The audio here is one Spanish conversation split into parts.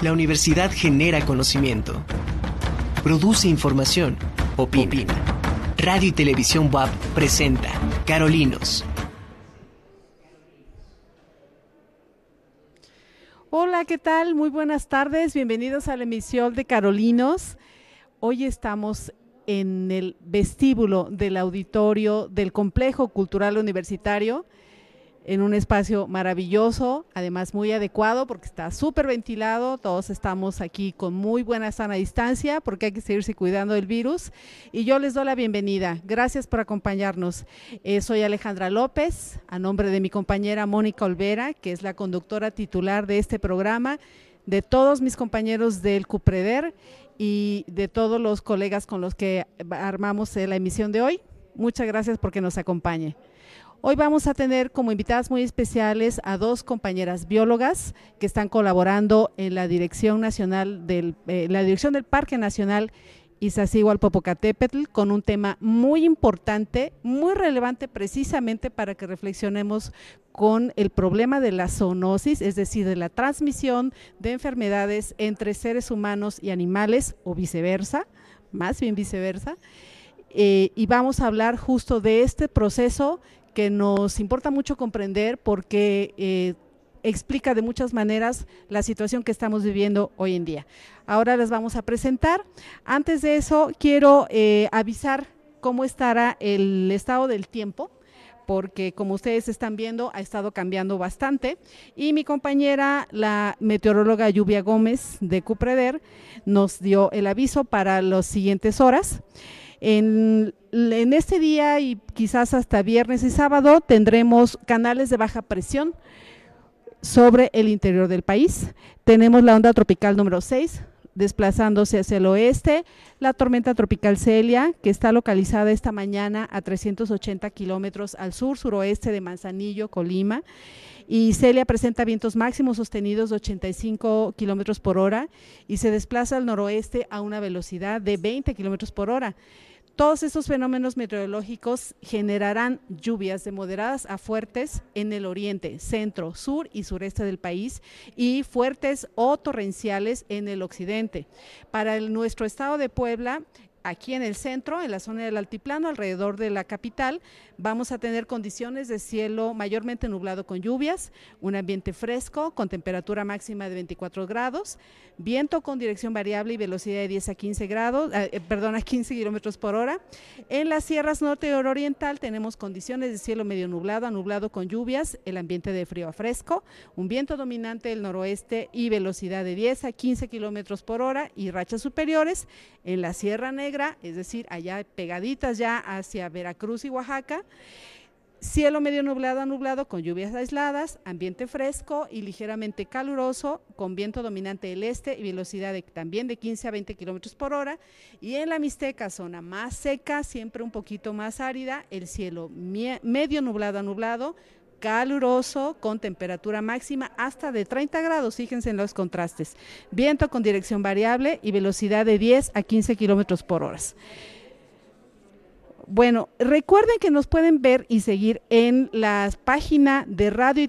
La universidad genera conocimiento, produce información, opina. Radio y Televisión WAP presenta Carolinos. Hola, ¿qué tal? Muy buenas tardes. Bienvenidos a la emisión de Carolinos. Hoy estamos en el vestíbulo del auditorio del Complejo Cultural Universitario, en un espacio maravilloso, además muy adecuado porque está súper ventilado, todos estamos aquí con muy buena sana distancia porque hay que seguirse cuidando del virus y yo les doy la bienvenida. Gracias por acompañarnos. Eh, soy Alejandra López, a nombre de mi compañera Mónica Olvera, que es la conductora titular de este programa, de todos mis compañeros del CUPREDER y de todos los colegas con los que armamos la emisión de hoy. Muchas gracias porque nos acompañe. Hoy vamos a tener como invitadas muy especiales a dos compañeras biólogas que están colaborando en la Dirección Nacional del, eh, la Dirección del Parque Nacional Iztaccíhuatl-Popocatépetl con un tema muy importante, muy relevante precisamente para que reflexionemos con el problema de la zoonosis, es decir, de la transmisión de enfermedades entre seres humanos y animales o viceversa, más bien viceversa. Eh, y vamos a hablar justo de este proceso que nos importa mucho comprender porque eh, explica de muchas maneras la situación que estamos viviendo hoy en día. Ahora les vamos a presentar. Antes de eso, quiero eh, avisar cómo estará el estado del tiempo porque como ustedes están viendo ha estado cambiando bastante y mi compañera la meteoróloga Lluvia Gómez de Cupreder nos dio el aviso para las siguientes horas. En, este día y quizás hasta viernes y sábado tendremos canales de baja presión sobre el interior del país. Tenemos la onda tropical número 6 desplazándose hacia el oeste, la tormenta tropical Celia, que está localizada esta mañana a 380 kilómetros al sur, suroeste de Manzanillo, Colima, y Celia presenta vientos máximos sostenidos de 85 kilómetros por hora y se desplaza al noroeste a una velocidad de 20 kilómetros por hora. Todos estos fenómenos meteorológicos generarán lluvias de moderadas a fuertes en el oriente, centro, sur y sureste del país y fuertes o torrenciales en el occidente. Para nuestro estado de Puebla, aquí en el centro, en la zona del altiplano, alrededor de la capital, vamos a tener condiciones de cielo mayormente nublado con lluvias, un ambiente fresco con temperatura máxima de 24 grados, viento con dirección variable y velocidad de 10 a 15 grados, eh, eh, perdón, a 15 kilómetros por hora. En las sierras norte y oriental tenemos condiciones de cielo medio nublado a nublado con lluvias, el ambiente de frío a fresco, un viento dominante del noroeste y velocidad de 10 a 15 kilómetros por hora y rachas superiores. En la Sierra Negra, es decir, allá pegaditas ya hacia Veracruz y Oaxaca, Cielo medio nublado a nublado con lluvias aisladas, ambiente fresco y ligeramente caluroso, con viento dominante del este y velocidad también de 15 a 20 kilómetros por hora. Y en la Mixteca, zona más seca, siempre un poquito más árida, el cielo medio nublado a nublado, caluroso con temperatura máxima hasta de 30 grados, fíjense en los contrastes. Viento con dirección variable y velocidad de 10 a 15 kilómetros por hora. Bueno, recuerden que nos pueden ver y seguir en la página de radio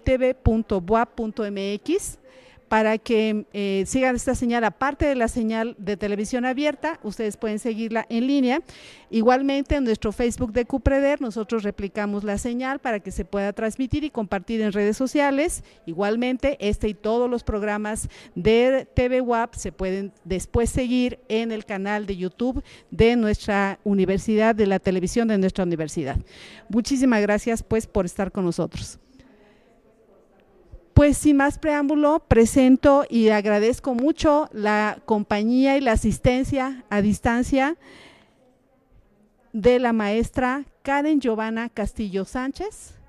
para que eh, sigan esta señal, aparte de la señal de televisión abierta, ustedes pueden seguirla en línea. Igualmente en nuestro Facebook de Cupreder nosotros replicamos la señal para que se pueda transmitir y compartir en redes sociales. Igualmente este y todos los programas de TV WAP se pueden después seguir en el canal de YouTube de nuestra universidad, de la televisión de nuestra universidad. Muchísimas gracias pues por estar con nosotros. Pues sin más preámbulo, presento y agradezco mucho la compañía y la asistencia a distancia de la maestra Karen Giovanna Castillo Sánchez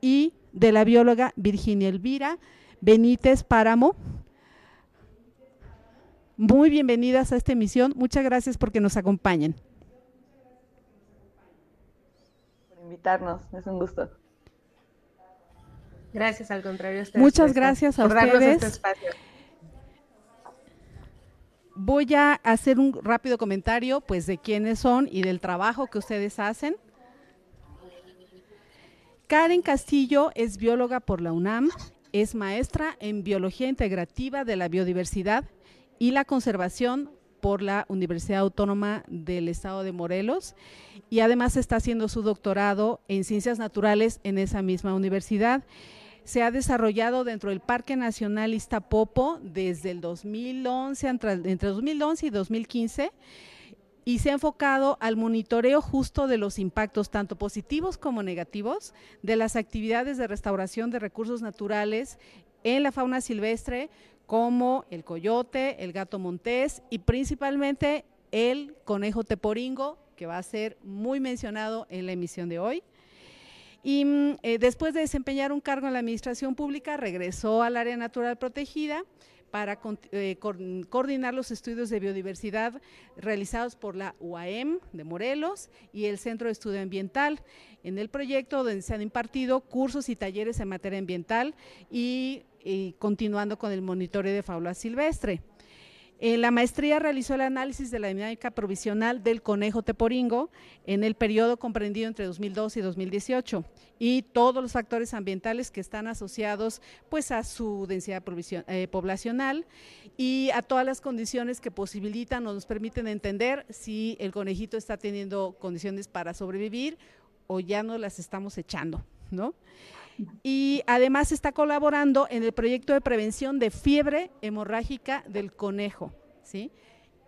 y de la bióloga Virginia Elvira Benítez Páramo. Muy bienvenidas a esta emisión. Muchas gracias porque nos acompañen. Por invitarnos, es un gusto. Gracias, al contrario. Muchas gracias a ustedes. Este Voy a hacer un rápido comentario pues de quiénes son y del trabajo que ustedes hacen. Karen Castillo es bióloga por la UNAM, es maestra en Biología Integrativa de la Biodiversidad y la Conservación por la Universidad Autónoma del Estado de Morelos y además está haciendo su doctorado en Ciencias Naturales en esa misma universidad. Se ha desarrollado dentro del Parque Nacional Iztapopo desde el 2011, entre, entre 2011 y 2015 y se ha enfocado al monitoreo justo de los impactos, tanto positivos como negativos, de las actividades de restauración de recursos naturales en la fauna silvestre, como el coyote, el gato montés y principalmente el conejo teporingo, que va a ser muy mencionado en la emisión de hoy. Y mm, eh, después de desempeñar un cargo en la administración pública, regresó al área natural protegida para eh, coordinar los estudios de biodiversidad realizados por la UAM de Morelos y el Centro de Estudio Ambiental. En el proyecto donde se han impartido cursos y talleres en materia ambiental y, y continuando con el monitoreo de fauna silvestre. En la maestría realizó el análisis de la dinámica provisional del conejo teporingo en el periodo comprendido entre 2012 y 2018 y todos los factores ambientales que están asociados pues a su densidad eh, poblacional y a todas las condiciones que posibilitan o nos permiten entender si el conejito está teniendo condiciones para sobrevivir o ya no las estamos echando, ¿no? Y además está colaborando en el proyecto de prevención de fiebre hemorrágica del conejo, ¿sí?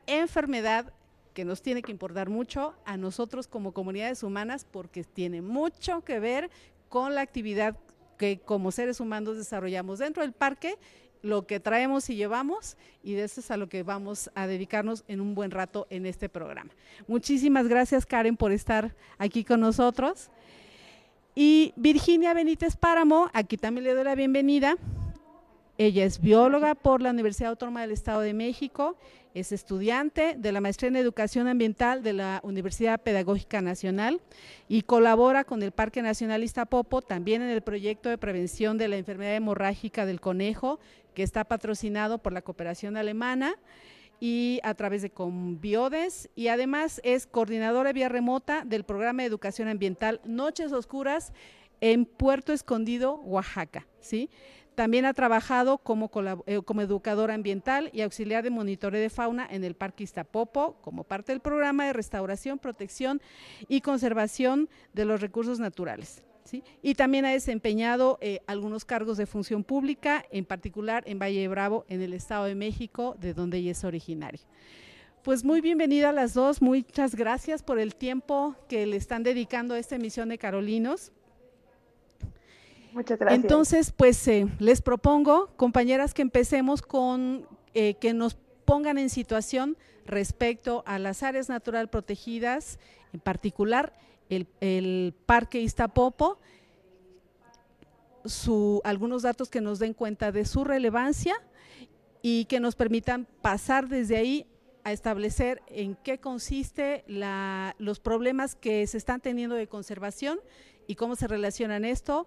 Enfermedad que nos tiene que importar mucho a nosotros como comunidades humanas porque tiene mucho que ver con la actividad que como seres humanos desarrollamos dentro del parque, lo que traemos y llevamos y de eso es a lo que vamos a dedicarnos en un buen rato en este programa. Muchísimas gracias Karen por estar aquí con nosotros. Y Virginia Benítez Páramo, aquí también le doy la bienvenida. Ella es bióloga por la Universidad Autónoma del Estado de México, es estudiante de la maestría en Educación Ambiental de la Universidad Pedagógica Nacional y colabora con el Parque Nacional Iztapopo también en el proyecto de prevención de la enfermedad hemorrágica del conejo que está patrocinado por la cooperación alemana y a través de Conbiodes y además es coordinadora vía remota del programa de educación ambiental Noches Oscuras en Puerto Escondido, Oaxaca, ¿sí? También ha trabajado como, eh, como educadora ambiental y auxiliar de monitoreo de fauna en el Parque Iztapopo como parte del programa de restauración, protección y conservación de los recursos naturales. Y también ha desempeñado eh, algunos cargos de función pública, en particular en Valle de Bravo, en el Estado de México, de donde ella es originaria. Pues muy bienvenida a las dos, muchas gracias por el tiempo que le están dedicando a esta emisión de Carolinos. Muchas gracias. Entonces, pues eh, les propongo, compañeras, que empecemos con eh, que nos pongan en situación respecto a las áreas natural protegidas, en particular el, Parque Iztapopo, su, algunos datos que nos den cuenta de su relevancia y que nos permitan pasar desde ahí a establecer en qué consiste la, los problemas que se están teniendo de conservación y cómo se relacionan esto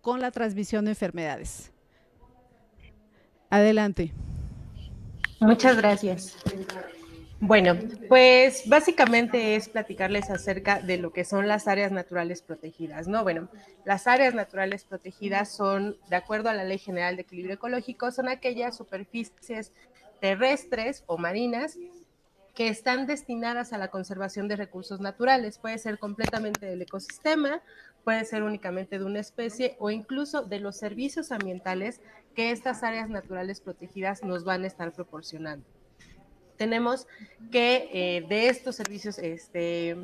con la transmisión de enfermedades. Adelante. Muchas gracias. Bueno, pues básicamente es platicarles acerca de lo que son las áreas naturales protegidas, ¿no? Bueno, las áreas naturales protegidas son, de acuerdo a la Ley General de Equilibrio Ecológico, son aquellas superficies terrestres o marinas que están destinadas a la conservación de recursos naturales. Puede ser completamente del ecosistema, puede ser únicamente de una especie o incluso de los servicios ambientales que estas áreas naturales protegidas nos van a estar proporcionando tenemos que eh, de estos servicios este,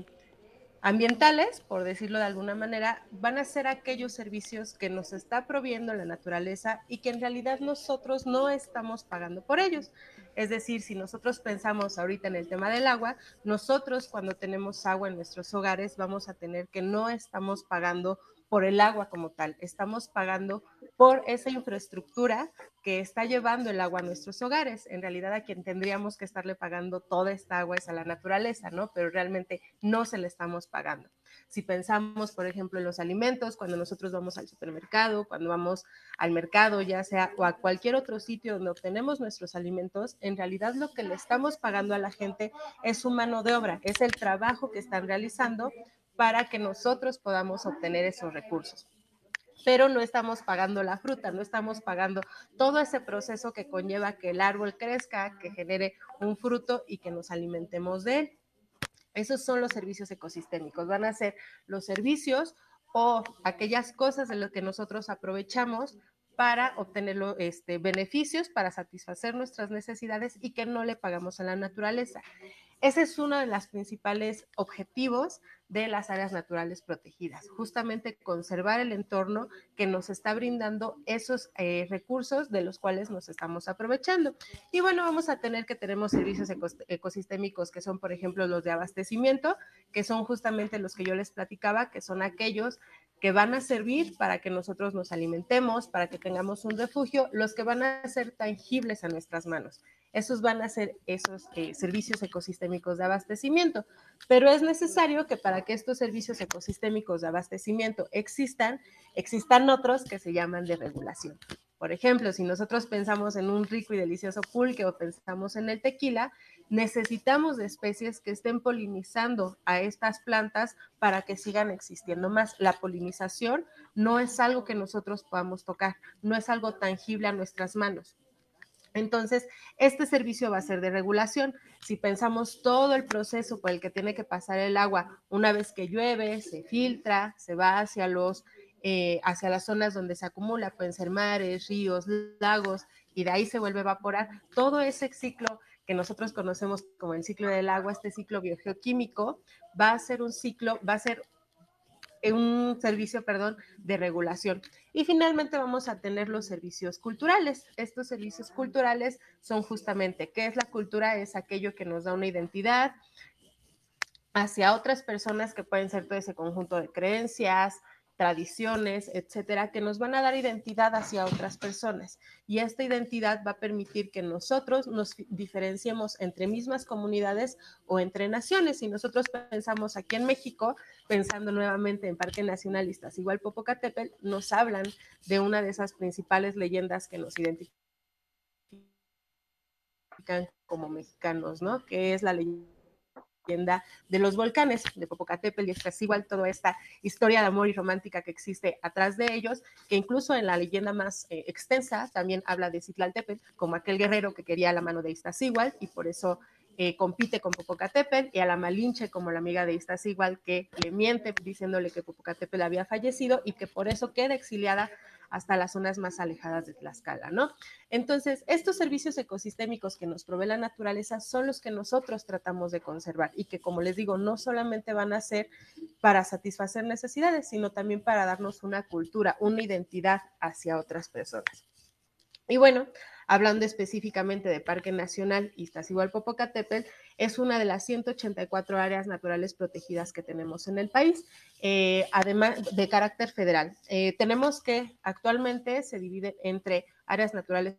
ambientales, por decirlo de alguna manera, van a ser aquellos servicios que nos está proviendo la naturaleza y que en realidad nosotros no estamos pagando por ellos. Es decir, si nosotros pensamos ahorita en el tema del agua, nosotros cuando tenemos agua en nuestros hogares vamos a tener que no estamos pagando por el agua como tal, estamos pagando por esa infraestructura que está llevando el agua a nuestros hogares. En realidad a quien tendríamos que estarle pagando toda esta agua es a la naturaleza, ¿no? Pero realmente no se le estamos pagando. Si pensamos, por ejemplo, en los alimentos, cuando nosotros vamos al supermercado, cuando vamos al mercado, ya sea o a cualquier otro sitio donde obtenemos nuestros alimentos, en realidad lo que le estamos pagando a la gente es su mano de obra, es el trabajo que están realizando para que nosotros podamos obtener esos recursos. pero no estamos pagando la fruta, no estamos pagando todo ese proceso que conlleva que el árbol crezca, que genere un fruto y que nos alimentemos de él. Esos son los servicios ecosistémicos, van a ser los servicios o aquellas cosas de las que nosotros aprovechamos para obtener este, beneficios, para satisfacer nuestras necesidades y que no le pagamos a la naturaleza. Ese es uno de los principales objetivos de las áreas naturales protegidas, justamente conservar el entorno que nos está brindando esos eh, recursos de los cuales nos estamos aprovechando. Y bueno, vamos a tener que tenemos servicios ecosistémicos que son, por ejemplo, los de abastecimiento, que son justamente los que yo les platicaba, que son aquellos que van a servir para que nosotros nos alimentemos, para que tengamos un refugio, los que van a ser tangibles a nuestras manos. Esos van a ser esos eh, servicios ecosistémicos de abastecimiento. Pero es necesario que para que estos servicios ecosistémicos de abastecimiento existan, existan otros que se llaman de regulación. Por ejemplo, si nosotros pensamos en un rico y delicioso pulque o pensamos en el tequila, necesitamos de especies que estén polinizando a estas plantas para que sigan existiendo más. La polinización no es algo que nosotros podamos tocar, no es algo tangible a nuestras manos. Entonces, este servicio va a ser de regulación. Si pensamos todo el proceso por el que tiene que pasar el agua, una vez que llueve, se filtra, se va hacia los eh, hacia las zonas donde se acumula, pueden ser mares, ríos, lagos, y de ahí se vuelve a evaporar. Todo ese ciclo que nosotros conocemos como el ciclo del agua, este ciclo biogeoquímico, va a ser un ciclo, va a ser un servicio, perdón, de regulación. Y finalmente vamos a tener los servicios culturales. Estos servicios culturales son justamente, ¿qué es la cultura? Es aquello que nos da una identidad hacia otras personas que pueden ser todo ese conjunto de creencias, tradiciones, etcétera, que nos van a dar identidad hacia otras personas. Y esta identidad va a permitir que nosotros nos diferenciemos entre mismas comunidades o entre naciones. Si nosotros pensamos aquí en México, pensando nuevamente en Parque Nacional igual Popocatépetl, nos hablan de una de esas principales leyendas que nos identifican como mexicanos, ¿no? Que es la leyenda de los volcanes de Popocatépetl y Escazíhuatl, toda esta historia de amor y romántica que existe atrás de ellos, que incluso en la leyenda más eh, extensa también habla de Citlaltépetl como aquel guerrero que quería la mano de Iztaccíhuatl y por eso eh, compite con Popocatépetl y a la Malinche como la amiga de Iztaccíhuatl que le miente diciéndole que Popocatépetl había fallecido y que por eso queda exiliada hasta las zonas más alejadas de Tlaxcala, ¿no? Entonces, estos servicios ecosistémicos que nos provee la naturaleza son los que nosotros tratamos de conservar y que, como les digo, no solamente van a ser para satisfacer necesidades, sino también para darnos una cultura, una identidad hacia otras personas. Y bueno, hablando específicamente de Parque Nacional Iztaccíhuatl-Popocatépetl, es una de las 184 áreas naturales protegidas que tenemos en el país, eh, además de carácter federal. Eh, tenemos que actualmente se divide entre áreas naturales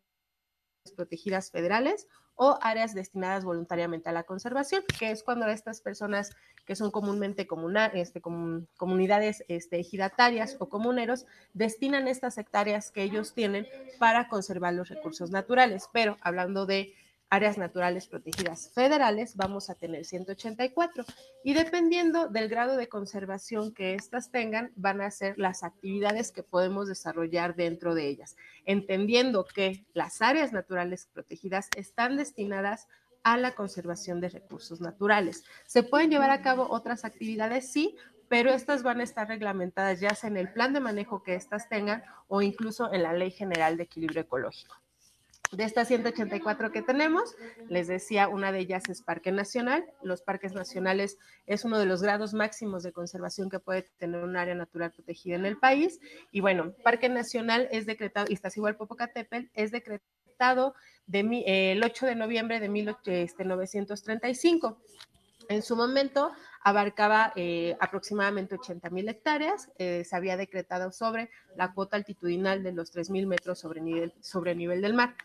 protegidas federales o áreas destinadas voluntariamente a la conservación, que es cuando estas personas que son comúnmente este, comunidades este, ejidatarias o comuneros destinan estas hectáreas que ellos tienen para conservar los recursos naturales. Pero hablando de áreas naturales protegidas federales, vamos a tener 184. Y dependiendo del grado de conservación que éstas tengan, van a ser las actividades que podemos desarrollar dentro de ellas, entendiendo que las áreas naturales protegidas están destinadas a la conservación de recursos naturales. ¿Se pueden llevar a cabo otras actividades? Sí, pero estas van a estar reglamentadas ya sea en el plan de manejo que éstas tengan o incluso en la Ley General de Equilibrio Ecológico. De estas 184 que tenemos, les decía, una de ellas es Parque Nacional. Los parques nacionales es uno de los grados máximos de conservación que puede tener un área natural protegida en el país. Y bueno, Parque Nacional es decretado, y igual Popocatépetl, es decretado de, eh, el 8 de noviembre de 1935. Este, en su momento abarcaba eh, aproximadamente 80 mil hectáreas, eh, se había decretado sobre la cuota altitudinal de los 3 mil metros sobre nivel, sobre nivel del mar.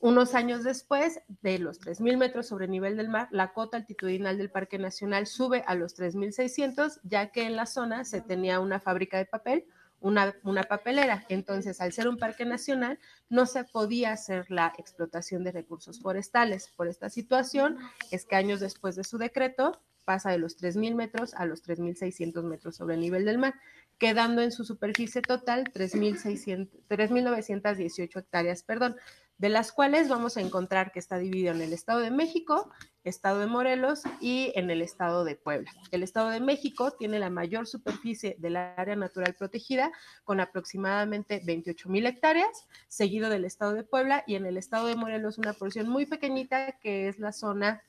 Unos años después, de los 3.000 metros sobre nivel del mar, la cota altitudinal del Parque Nacional sube a los 3.600, ya que en la zona se tenía una fábrica de papel, una, una, papelera. Entonces, al ser un parque nacional, no se podía hacer la explotación de recursos forestales. Por esta situación, es que años después de su decreto, pasa de los 3.000 metros a los 3.600 metros sobre el nivel del mar. quedando en su superficie total 3.918 hectáreas, perdón, de las cuales vamos a encontrar que está dividido en el Estado de México, Estado de Morelos y en el Estado de Puebla. El Estado de México tiene la mayor superficie del área natural protegida, con aproximadamente 28 mil hectáreas, seguido del Estado de Puebla y en el Estado de Morelos una porción muy pequeñita que es la zona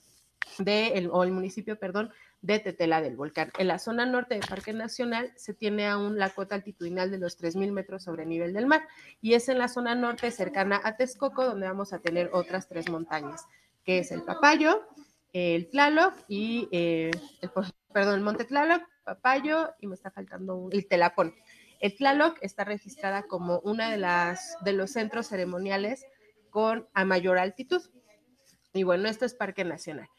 de, o el municipio, perdón, de Tetela del Volcán. En la zona norte del Parque Nacional se tiene aún la cota altitudinal de los 3.000 metros sobre nivel del mar y es en la zona norte cercana a Texcoco donde vamos a tener otras tres montañas, que es el Papayo, el Tlaloc y, eh, el, perdón, el Monte Tlaloc, Papayo y me está faltando un, el Telapón. El Tlaloc está registrada como una de las de los centros ceremoniales con a mayor altitud. Y bueno, esto es Parque Nacional.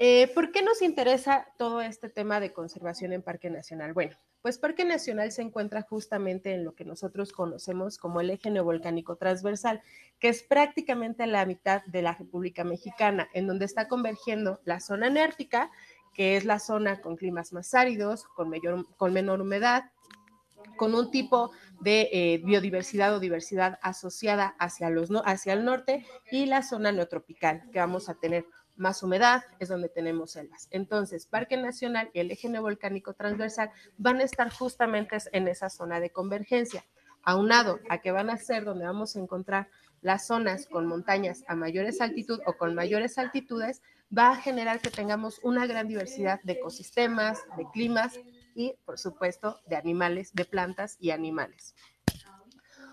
Eh, ¿Por qué nos interesa todo este tema de conservación en Parque Nacional? Bueno, pues Parque Nacional se encuentra justamente en lo que nosotros conocemos como el eje neovolcánico transversal, que es prácticamente la mitad de la República Mexicana, en donde está convergiendo la zona nértica, que es la zona con climas más áridos, con menor humedad, con un tipo de eh, biodiversidad o diversidad asociada hacia, los, hacia el norte, y la zona neotropical, que vamos a tener más humedad, es donde tenemos selvas. Entonces, Parque Nacional y el eje neovolcánico transversal van a estar justamente en esa zona de convergencia, aunado a que van a ser donde vamos a encontrar las zonas con montañas a mayores altitud o con mayores altitudes, va a generar que tengamos una gran diversidad de ecosistemas, de climas y, por supuesto, de animales, de plantas y animales.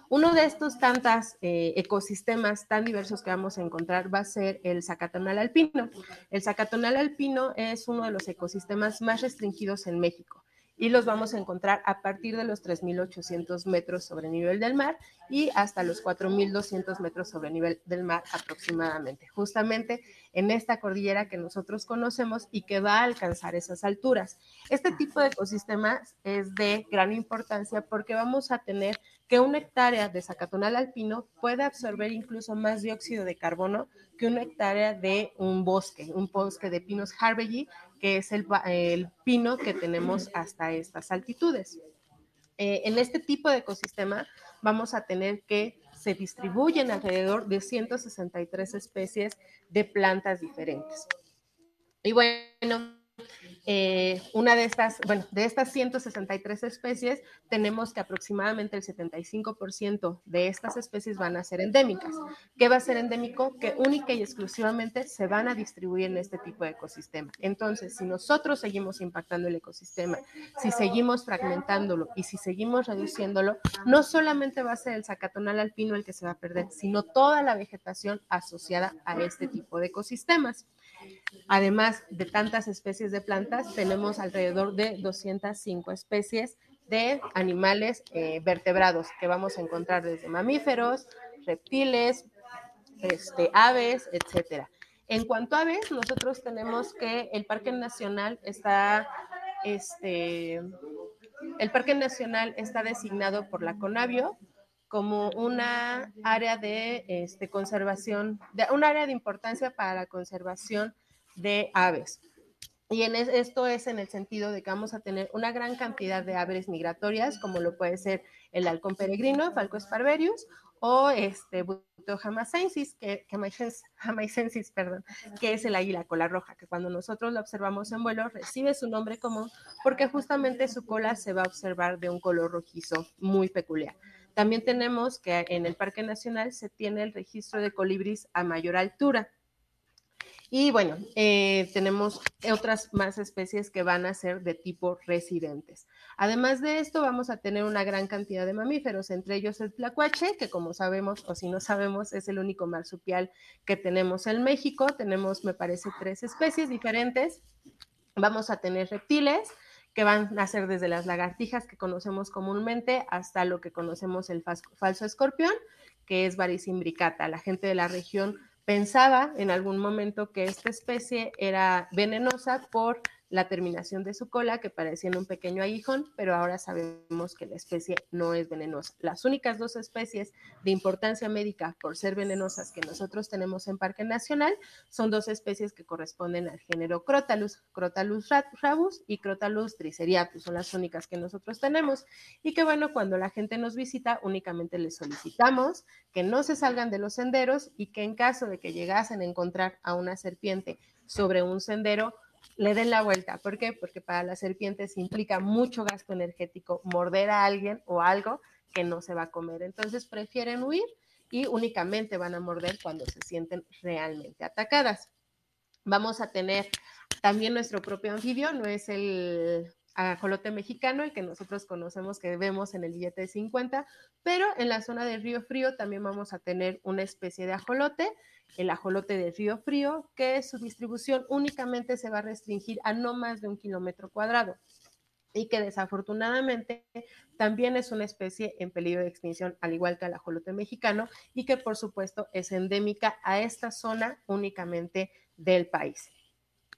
Uno de estos tantos eh, ecosistemas tan diversos que vamos a encontrar va a ser el zacatonal alpino. El zacatonal alpino es uno de los ecosistemas más restringidos en México y los vamos a encontrar a partir de los 3.800 metros sobre nivel del mar y hasta los 4.200 metros sobre nivel del mar aproximadamente, justamente en esta cordillera que nosotros conocemos y que va a alcanzar esas alturas. Este tipo de ecosistemas es de gran importancia porque vamos a tener que una hectárea de zacatonal alpino puede absorber incluso más dióxido de carbono que una hectárea de un bosque, un bosque de pinos Harvey, que es el, pino que tenemos hasta estas altitudes. Eh, en este tipo de ecosistema vamos a tener que se distribuyen alrededor de 163 especies de plantas diferentes. Y bueno, eh, una de estas, bueno, de estas 163 especies, tenemos que aproximadamente el 75% de estas especies van a ser endémicas. ¿Qué va a ser endémico? Que única y exclusivamente se van a distribuir en este tipo de ecosistema. Entonces, si nosotros seguimos impactando el ecosistema, si seguimos fragmentándolo y si seguimos reduciéndolo, no solamente va a ser el zacatonal alpino el que se va a perder, sino toda la vegetación asociada a este tipo de ecosistemas. Además de tantas especies de plantas, tenemos alrededor de 205 especies de animales eh, vertebrados que vamos a encontrar desde mamíferos, reptiles, este, aves, etcétera. En cuanto a aves, nosotros tenemos que el Parque Nacional está, este, el Parque Nacional está designado por la CONAVIO como una área de este, conservación, de, un área de importancia para la conservación de aves. Y en esto es en el sentido de que vamos a tener una gran cantidad de aves migratorias, como lo puede ser el halcón peregrino, Falco sparverius, o este Buto jamaicensis, que, que es el águila cola roja, que cuando nosotros lo observamos en vuelo recibe su nombre común porque justamente su cola se va a observar de un color rojizo muy peculiar. También tenemos que en el Parque Nacional se tiene el registro de colibris a mayor altura. Y bueno, eh, tenemos otras más especies que van a ser de tipo residentes. Además de esto, vamos a tener una gran cantidad de mamíferos, entre ellos el tlacuache, que como sabemos, o si no sabemos, es el único marsupial que tenemos en México. Tenemos, me parece, tres especies diferentes. Vamos a tener reptiles, que van a ser desde las lagartijas que conocemos comúnmente hasta lo que conocemos el falso escorpión, que es Varisimbricata. La gente de la región pensaba en algún momento que esta especie era venenosa por la terminación de su cola, que parecía un pequeño aguijón, pero ahora sabemos que la especie no es venenosa. Las únicas dos especies de importancia médica por ser venenosas que nosotros tenemos en Parque Nacional son dos especies que corresponden al género Crotalus, Crotalus rabus y Crotalus triceriatus, son las únicas que nosotros tenemos. Y que bueno, cuando la gente nos visita, únicamente les solicitamos que no se salgan de los senderos y que en caso de que llegasen a encontrar a una serpiente sobre un sendero, le den la vuelta. ¿Por qué? Porque para las serpientes implica mucho gasto energético morder a alguien o algo que no se va a comer. Entonces prefieren huir y únicamente van a morder cuando se sienten realmente atacadas. Vamos a tener también nuestro propio anfibio, no es el ajolote mexicano, el que nosotros conocemos que vemos en el billete de 50, pero en la zona del río frío también vamos a tener una especie de ajolote el ajolote de río frío, que su distribución únicamente se va a restringir a no más de un kilómetro cuadrado y que desafortunadamente también es una especie en peligro de extinción, al igual que el ajolote mexicano, y que por supuesto es endémica a esta zona únicamente del país.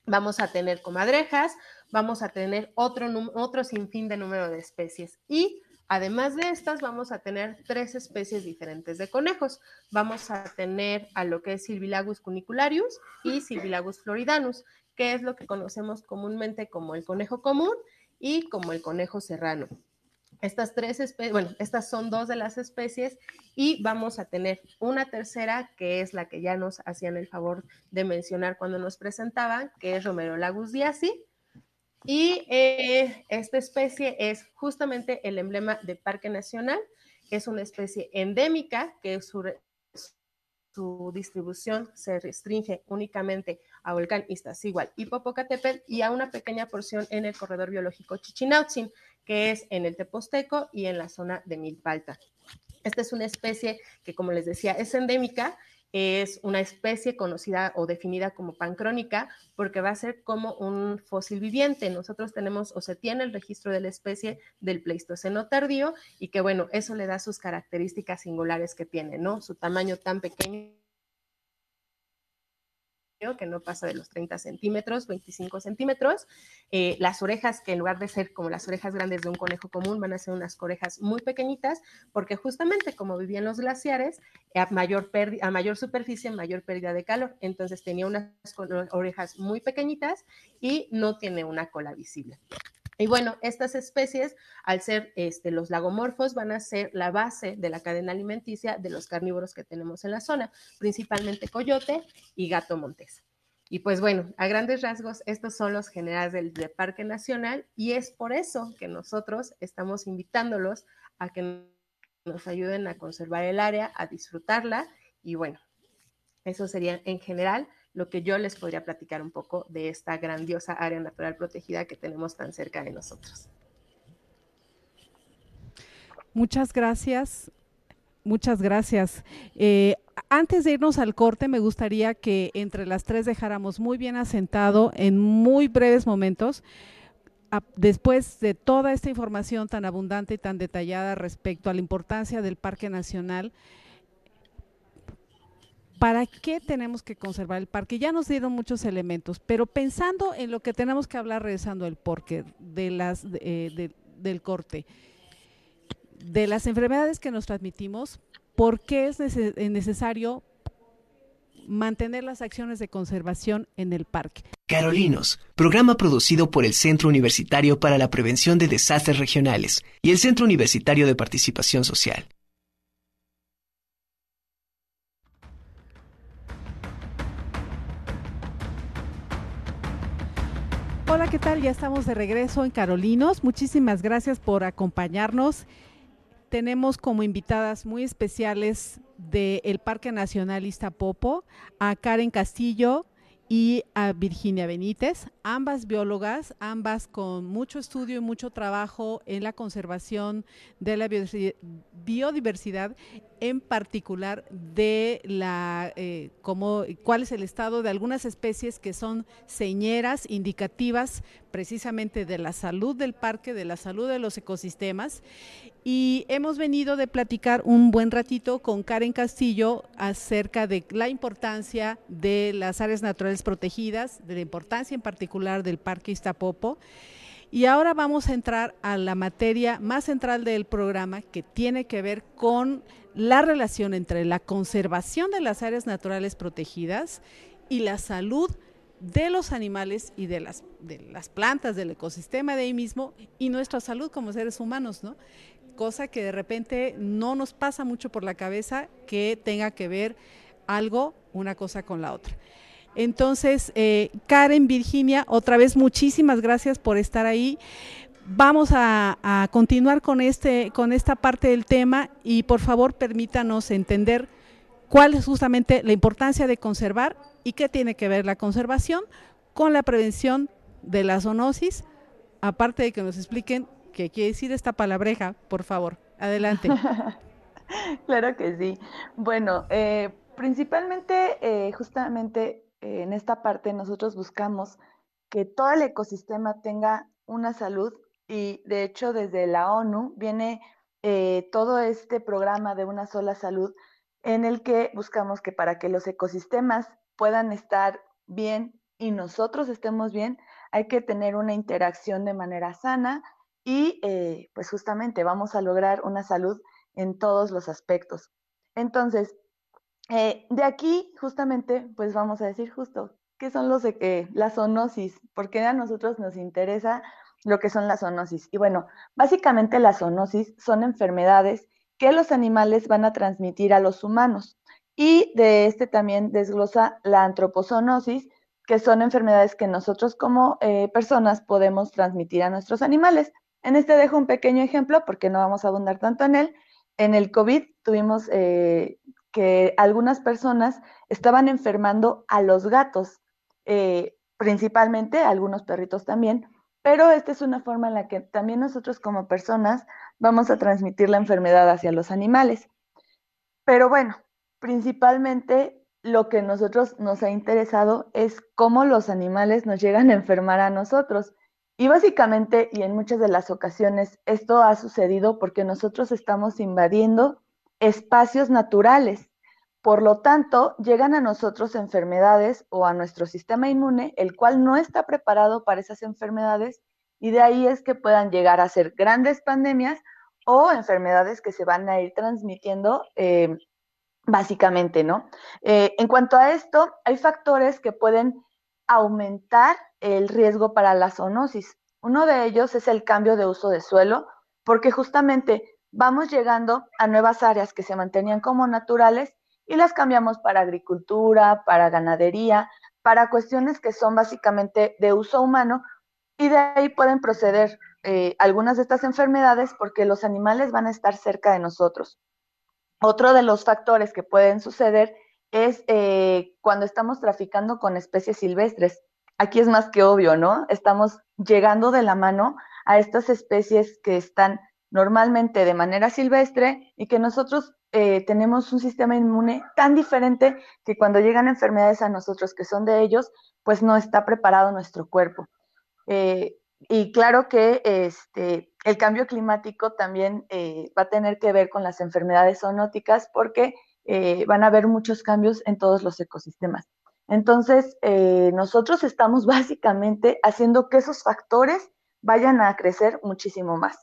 Vamos a tener comadrejas, vamos a tener otro, otro sinfín de número de especies y Además de estas, vamos a tener tres especies diferentes de conejos. Vamos a tener a lo que es Silvilagus cunicularius y Silvilagus floridanus, que es lo que conocemos comúnmente como el conejo común y como el conejo serrano. Estas tres especies, bueno, estas son dos de las especies y vamos a tener una tercera que es la que ya nos hacían el favor de mencionar cuando nos presentaban, que es Romero lagus diasi, y eh, esta especie es justamente el emblema de Parque Nacional. Es una especie endémica que su, su distribución se restringe únicamente a volcán Iztaccíhuatl y Popocatépetl y a una pequeña porción en el corredor biológico Chichinautzin, que es en el Teposteco y en la zona de Milpalta. Esta es una especie que, como les decía, es endémica es una especie conocida o definida como pancrónica porque va a ser como un fósil viviente. Nosotros tenemos o se tiene el registro de la especie del Pleistoceno tardío y que bueno, eso le da sus características singulares que tiene, ¿no? Su tamaño tan pequeño que no pasa de los 30 centímetros, 25 centímetros. Eh, las orejas, que en lugar de ser como las orejas grandes de un conejo común, van a ser unas orejas muy pequeñitas, porque justamente como vivían los glaciares, a mayor, a mayor superficie, mayor pérdida de calor. Entonces tenía unas orejas muy pequeñitas y no tiene una cola visible. Y bueno, estas especies, al ser este, los lagomorfos, van a ser la base de la cadena alimenticia de los carnívoros que tenemos en la zona, principalmente coyote y gato montés. Y pues bueno, a grandes rasgos, estos son los generales del, del, Parque Nacional y es por eso que nosotros estamos invitándolos a que nos ayuden a conservar el área, a disfrutarla y bueno, eso sería en general lo que yo les podría platicar un poco de esta grandiosa área natural protegida que tenemos tan cerca de nosotros. Muchas gracias. Muchas gracias. Eh, antes de irnos al corte, me gustaría que entre las tres dejáramos muy bien asentado en muy breves momentos, después de toda esta información tan abundante y tan detallada respecto a la importancia del Parque Nacional, ¿para qué tenemos que conservar el parque? Ya nos dieron muchos elementos, pero pensando en lo que tenemos que hablar, regresando el porqué de las, eh, del corte, de las enfermedades que nos transmitimos, ¿por qué es necesario mantener las acciones de conservación en el parque? Carolinos, programa producido por el Centro Universitario para la Prevención de Desastres Regionales y el Centro Universitario de Participación Social. Hola, ¿qué tal? Ya estamos de regreso en Carolinos. Muchísimas gracias por acompañarnos. Tenemos como invitadas muy especiales del Parque Nacional Iztapopo a Karen Castillo y a Virginia Benítez, ambas biólogas, ambas con mucho estudio y mucho trabajo en la conservación de la biodiversidad en particular de la eh, cuál es el estado de algunas especies que son señeras indicativas precisamente de la salud del parque, de la salud de los ecosistemas y hemos venido de platicar un buen ratito con Karen Castillo acerca de la importancia de las áreas naturales protegidas, de la importancia en particular del Parque Iztapopo. Y ahora vamos a entrar a la materia más central del programa que tiene que ver con la relación entre la conservación de las áreas naturales protegidas y la salud de los animales y de las, plantas, del ecosistema de ahí mismo y nuestra salud como seres humanos, ¿no? Cosa que de repente no nos pasa mucho por la cabeza que tenga que ver algo, una cosa con la otra. Entonces, eh, Karen, Virginia, otra vez muchísimas gracias por estar ahí vamos a, continuar con, este, con esta parte del tema y por favor permítanos entender cuál es justamente la importancia de conservar y qué tiene que ver la conservación con la prevención de la zoonosis, aparte de que nos expliquen qué quiere decir esta palabreja, por favor. Adelante. claro que sí. Bueno, eh, principalmente, eh, justamente eh, en esta parte nosotros buscamos que todo el ecosistema tenga una salud y de hecho desde la ONU viene eh, todo este programa de una sola salud en el que buscamos que para que los ecosistemas puedan estar bien y nosotros estemos bien, hay que tener una interacción de manera sana y eh, pues justamente vamos a lograr una salud en todos los aspectos. Entonces, eh, de aquí justamente pues vamos a decir justo qué son los, la zoonosis, porque a nosotros nos interesa lo que son las zoonosis. Y bueno, básicamente las zoonosis son enfermedades que los animales van a transmitir a los humanos. Y de este también desglosa la antropozoonosis, que son enfermedades que nosotros como eh, personas podemos transmitir a nuestros animales. En este dejo un pequeño ejemplo porque no vamos a abundar tanto en él. En el COVID tuvimos eh, que algunas personas estaban enfermando a los gatos, eh, principalmente algunos perritos también, pero esta es una forma en la que también nosotros como personas vamos a transmitir la enfermedad hacia los animales. Pero bueno, principalmente lo que nosotros nos ha interesado es cómo los animales nos llegan a enfermar a nosotros. Y básicamente, y en muchas de las ocasiones, esto ha sucedido porque nosotros estamos invadiendo espacios naturales. Por lo tanto, llegan a nosotros enfermedades o a nuestro sistema inmune, el cual no está preparado para esas enfermedades y de ahí es que puedan llegar a ser grandes pandemias o enfermedades que se van a ir transmitiendo eh, básicamente, ¿no? Eh, en cuanto a esto, hay factores que pueden aumentar el riesgo para la zoonosis. Uno de ellos es el cambio de uso de suelo, porque justamente vamos llegando a nuevas áreas que se mantenían como naturales y las cambiamos para agricultura, para ganadería, para cuestiones que son básicamente de uso humano y de ahí pueden proceder eh, algunas de estas enfermedades porque los animales van a estar cerca de nosotros. Otro de los factores que pueden suceder es eh, cuando estamos traficando con especies silvestres. Aquí es más que obvio, ¿no? Estamos llegando de la mano a estas especies que están normalmente de manera silvestre y que nosotros eh, tenemos un sistema inmune tan diferente que cuando llegan enfermedades a nosotros que son de ellos, pues no está preparado nuestro cuerpo. Eh, y claro que este, el cambio climático también eh, va a tener que ver con las enfermedades zoonóticas porque van a haber muchos cambios en todos los ecosistemas. Entonces, nosotros estamos básicamente haciendo que esos factores vayan a crecer muchísimo más.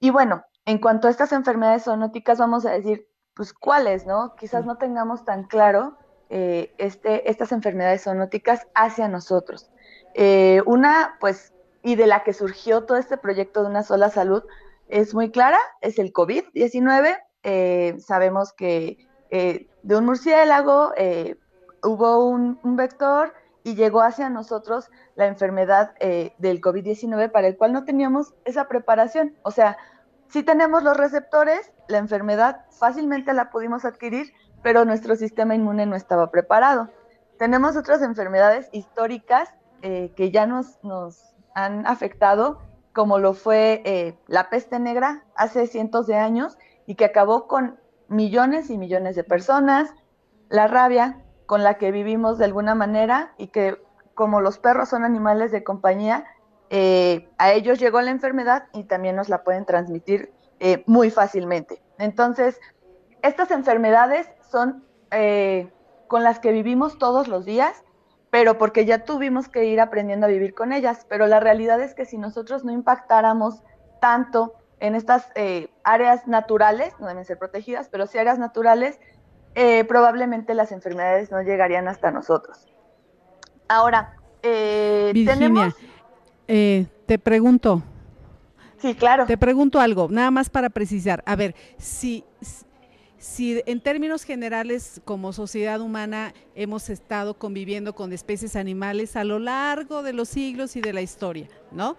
Y bueno, en cuanto a estas enfermedades zoonóticas, vamos a decir, pues cuáles, ¿no? Quizás no tengamos tan claro eh, este, estas enfermedades zoonóticas hacia nosotros. Eh, una, pues, y de la que surgió todo este proyecto de una sola salud, es muy clara, es el COVID-19. Eh, sabemos que de un murciélago hubo un, un, vector y llegó hacia nosotros la enfermedad del COVID-19 para el cual no teníamos esa preparación. O sea, si tenemos los receptores, la enfermedad fácilmente la pudimos adquirir, pero nuestro sistema inmune no estaba preparado. Tenemos otras enfermedades históricas eh, que ya nos, nos, han afectado, como lo fue eh, la peste negra hace cientos de años y que acabó con millones y millones de personas, la rabia con la que vivimos de alguna manera y que como los perros son animales de compañía, eh, a ellos llegó la enfermedad y también nos la pueden transmitir eh, muy fácilmente. Entonces, estas enfermedades son eh, con las que vivimos todos los días, pero porque ya tuvimos que ir aprendiendo a vivir con ellas. Pero la realidad es que si nosotros no impactáramos tanto en estas áreas naturales, no deben ser protegidas, pero sí áreas naturales, probablemente las enfermedades no llegarían hasta nosotros. Ahora, tenemos eh, te pregunto. Sí, claro. Te pregunto algo, nada más para precisar. A ver, si, si en términos generales como sociedad humana hemos estado conviviendo con especies animales a lo largo de los siglos y de la historia, ¿no?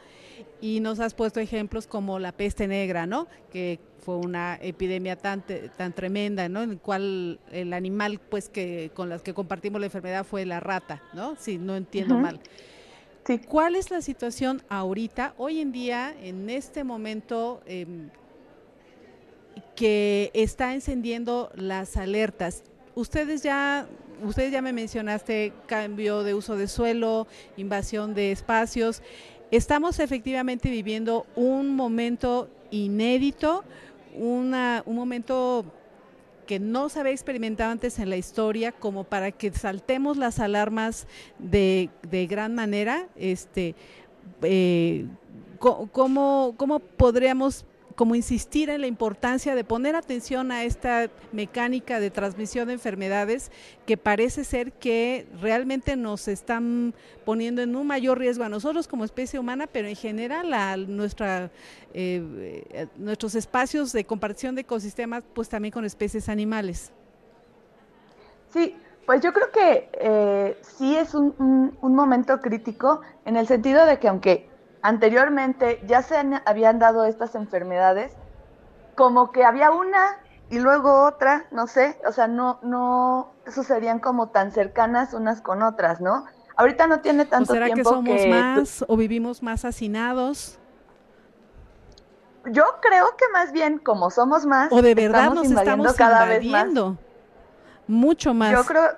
Y nos has puesto ejemplos como la peste negra, ¿no? Que fue una epidemia tan, tan tremenda, ¿no? En el cual el animal, pues, que con las que compartimos la enfermedad fue la rata, ¿no? Si no entiendo mal. ¿Cuál es la situación ahorita, hoy en día, en este momento em, que está encendiendo las alertas? Ustedes ya, ustedes ya me mencionaste cambio de uso de suelo, invasión de espacios. Estamos efectivamente viviendo un momento inédito, una, un momento que no se había experimentado antes en la historia, como para que saltemos las alarmas de, de gran manera, este, eh, ¿cómo, ¿cómo podríamos como insistir en la importancia de poner atención a esta mecánica de transmisión de enfermedades que parece ser que realmente nos están poniendo en un mayor riesgo a nosotros como especie humana, pero en general a nuestra, eh, nuestros espacios de compartición de ecosistemas, pues también con especies animales. Sí, pues yo creo que eh, sí es un momento crítico en el sentido de que aunque anteriormente ya se habían dado estas enfermedades, como que había una y luego otra, no sé, o sea, no, no sucedían como tan cercanas unas con otras, ¿no? Ahorita no tiene tanto ¿O será que somos más o vivimos más hacinados? Yo creo que más bien como somos más, o de verdad nos estamos cada invadiendo vez más. mucho más. Yo creo,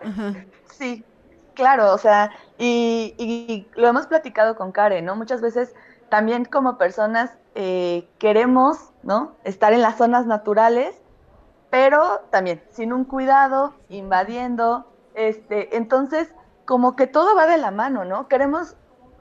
sí, claro, o sea, y, lo hemos platicado con Karen, ¿no? Muchas veces también como personas eh, queremos, ¿no? Estar en las zonas naturales, pero también sin un cuidado, invadiendo, este, entonces como que todo va de la mano, ¿no? Queremos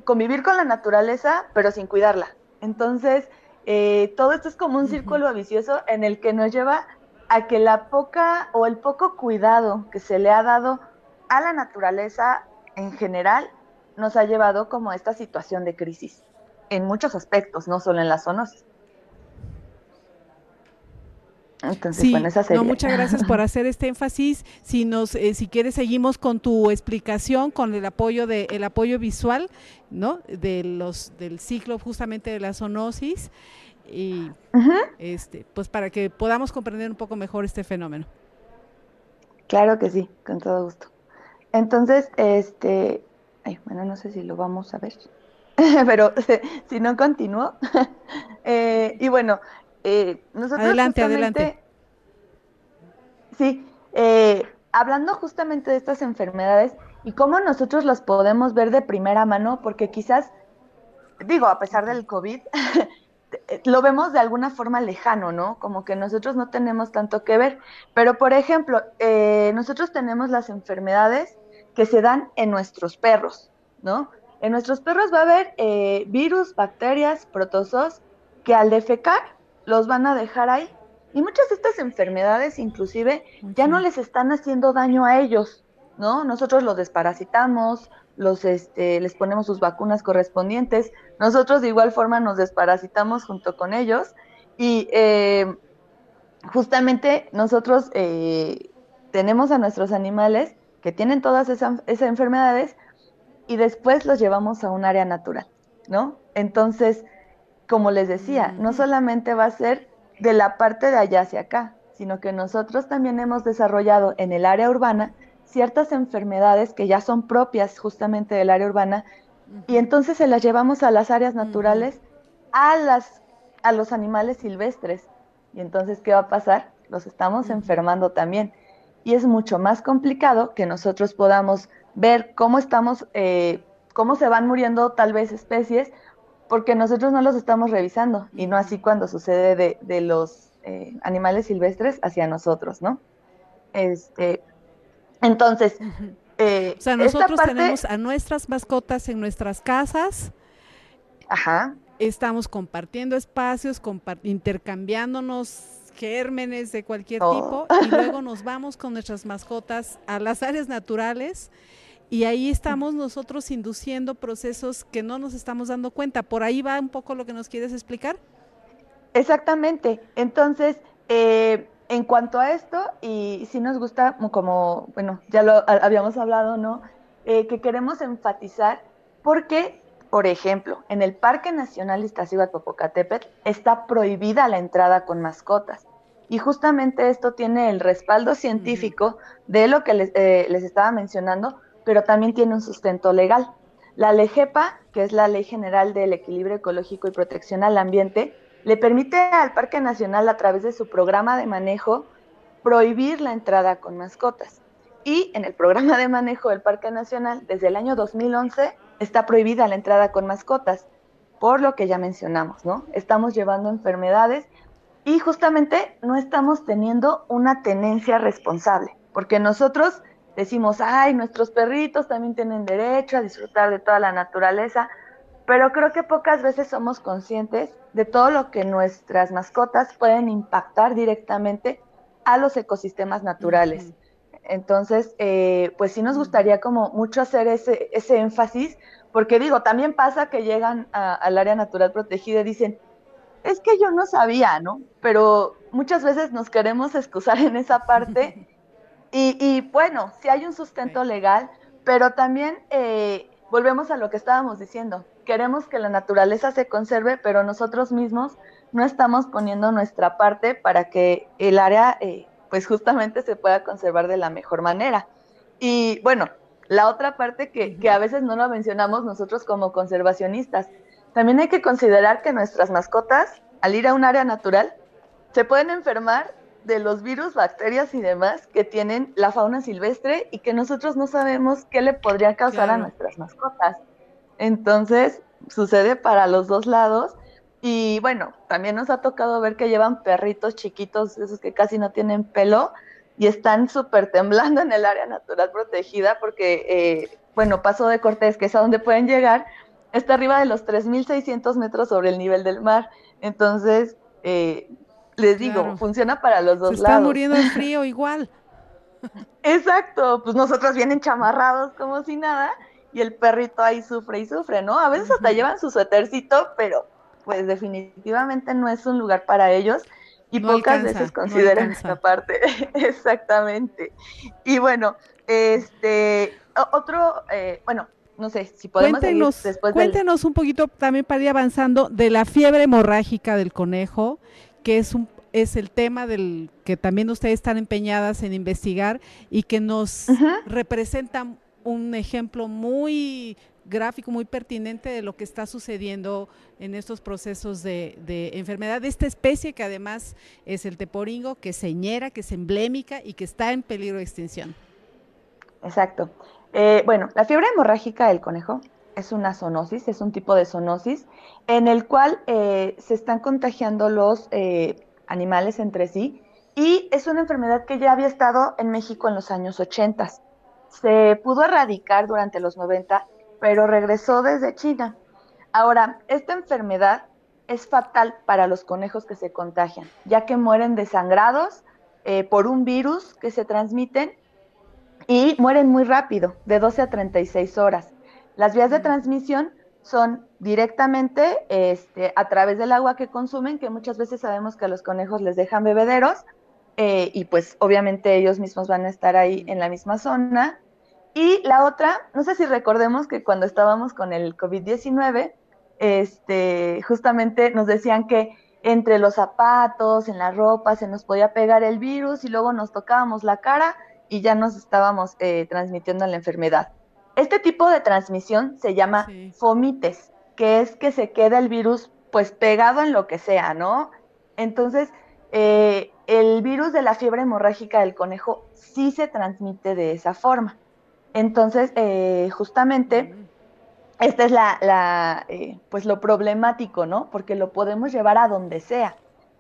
convivir con la naturaleza, pero sin cuidarla. Entonces, eh, todo esto es como un círculo vicioso en el que nos lleva a que la poca o el poco cuidado que se le ha dado a la naturaleza en general nos ha llevado como a esta situación de crisis en muchos aspectos, no solo en la zoonosis. Entonces, bueno, esa sería. No, muchas gracias por hacer este énfasis. Si nos, eh, si quieres, seguimos con tu explicación, con el apoyo de, el apoyo visual, ¿no? De los, del ciclo justamente de la zoonosis y, este, pues para que podamos comprender un poco mejor este fenómeno. Claro que sí, con todo gusto. Entonces, este, bueno, no sé si lo vamos a ver, pero si no continúo. Eh, y bueno, eh, nosotros adelante, adelante. Sí, eh, hablando justamente de estas enfermedades y cómo nosotros las podemos ver de primera mano, porque quizás, digo, a pesar del COVID, lo vemos de alguna forma lejano, ¿no? Como que nosotros no tenemos tanto que ver. Pero, por ejemplo, nosotros tenemos las enfermedades que se dan en nuestros perros, ¿no? En nuestros perros va a haber eh, virus, bacterias, protozoos que al defecar los van a dejar ahí. Y muchas de estas enfermedades inclusive ya no les están haciendo daño a ellos, ¿no? Nosotros los desparasitamos, los, este, les ponemos sus vacunas correspondientes, nosotros de igual forma nos desparasitamos junto con ellos y eh, justamente nosotros eh, tenemos a nuestros animales que tienen todas esas, enfermedades y después los llevamos a un área natural, ¿no? Entonces, como les decía, no solamente va a ser de la parte de allá hacia acá, sino que nosotros también hemos desarrollado en el área urbana ciertas enfermedades que ya son propias justamente del área urbana y entonces se las llevamos a las áreas naturales, a, las, a los animales silvestres. Y entonces, ¿qué va a pasar? los estamos enfermando también. Y es mucho más complicado que nosotros podamos ver cómo estamos, eh, cómo se van muriendo tal vez especies, porque nosotros no los estamos revisando, y no así cuando sucede de, los eh, animales silvestres hacia nosotros, ¿no? Este, entonces, eh, o sea, nosotros tenemos a nuestras mascotas en nuestras casas. Ajá. Estamos compartiendo espacios, intercambiándonos gérmenes de cualquier tipo y luego nos vamos con nuestras mascotas a las áreas naturales y ahí estamos nosotros induciendo procesos que no nos estamos dando cuenta. ¿Por ahí va un poco lo que nos quieres explicar? Exactamente. Entonces, eh, en cuanto a esto, y si nos gusta, como, bueno, ya lo habíamos hablado, ¿no? Eh, que queremos enfatizar porque, por ejemplo, en el Parque Nacional Iztaccíhuatl-Popocatépetl está prohibida la entrada con mascotas. Y justamente esto tiene el respaldo científico de lo que les, eh, les estaba mencionando, pero también tiene un sustento legal. La LEGEPA, que es la Ley General del Equilibrio Ecológico y Protección al Ambiente, le permite al Parque Nacional, a través de su programa de manejo, prohibir la entrada con mascotas. Y en el programa de manejo del Parque Nacional, desde el año 2011, está prohibida la entrada con mascotas, por lo que ya mencionamos, ¿no? Estamos llevando enfermedades y justamente no estamos teniendo una tenencia responsable, porque nosotros decimos, ay, nuestros perritos también tienen derecho a disfrutar de toda la naturaleza, pero creo que pocas veces somos conscientes de todo lo que nuestras mascotas pueden impactar directamente a los ecosistemas naturales. Entonces, eh, pues sí nos gustaría como mucho hacer ese, ese énfasis, porque digo, también pasa que llegan al área natural protegida y dicen, es que yo no sabía, ¿no? Pero muchas veces nos queremos excusar en esa parte y, y bueno, sí hay un sustento legal, pero también eh, volvemos a lo que estábamos diciendo, queremos que la naturaleza se conserve, pero nosotros mismos no estamos poniendo nuestra parte para que el área, eh, pues justamente se pueda conservar de la mejor manera. Y bueno, la otra parte que, que a veces no lo mencionamos nosotros como conservacionistas, también hay que considerar que nuestras mascotas, al ir a un área natural, se pueden enfermar de los virus, bacterias y demás que tienen la fauna silvestre y que nosotros no sabemos qué le podría causar a nuestras mascotas. Entonces, sucede para los dos lados. Y bueno, también nos ha tocado ver que llevan perritos chiquitos, esos que casi no tienen pelo, y están súper temblando en el área natural protegida porque, eh, bueno, Paso de Cortés, que es a donde pueden llegar, está arriba de los 3.600 metros sobre el nivel del mar. Entonces, eh, les digo, funciona para los dos Se lados. Está muriendo de frío igual. Exacto, pues nosotros vienen chamarrados como si nada y el perrito ahí sufre y sufre, ¿no? A veces hasta llevan su suétercito, pero pues definitivamente no es un lugar para ellos y pocas veces consideran esta parte. Exactamente. Y bueno, este, otro, eh, bueno, no sé si podemos cuéntenos, después Cuéntenos un poquito también para ir avanzando de la fiebre hemorrágica del conejo, que es un es el tema del que también ustedes están empeñadas en investigar y que nos representa un ejemplo muy gráfico, muy pertinente de lo que está sucediendo en estos procesos de, enfermedad de esta especie que además es el teporingo, que es señera, que es emblémica y que está en peligro de extinción. Exacto. Eh, bueno, la fiebre hemorrágica del conejo es una zoonosis, es un tipo de zoonosis en el cual eh, se están contagiando los eh, animales entre sí y es una enfermedad que ya había estado en México en los años 80 se pudo erradicar durante los 90, pero regresó desde China. Ahora, esta enfermedad es fatal para los conejos que se contagian, ya que mueren desangrados eh, por un virus que se transmiten y mueren muy rápido, de 12 a 36 horas. Las vías de transmisión son directamente este, a través del agua que consumen, que muchas veces sabemos que a los conejos les dejan bebederos, eh, y pues obviamente ellos mismos van a estar ahí en la misma zona. Y la otra, no sé si recordemos que cuando estábamos con el COVID-19, este, justamente nos decían que entre los zapatos, en la ropa, se nos podía pegar el virus y luego nos tocábamos la cara y ya nos estábamos eh, transmitiendo la enfermedad. Este tipo de transmisión se llama fomites, que es que se queda el virus pues pegado en lo que sea, ¿no? Entonces, eh, el virus de la fiebre hemorrágica del conejo sí se transmite de esa forma. Entonces, eh, justamente, esta es la, eh, pues lo problemático, ¿no? Porque lo podemos llevar a donde sea.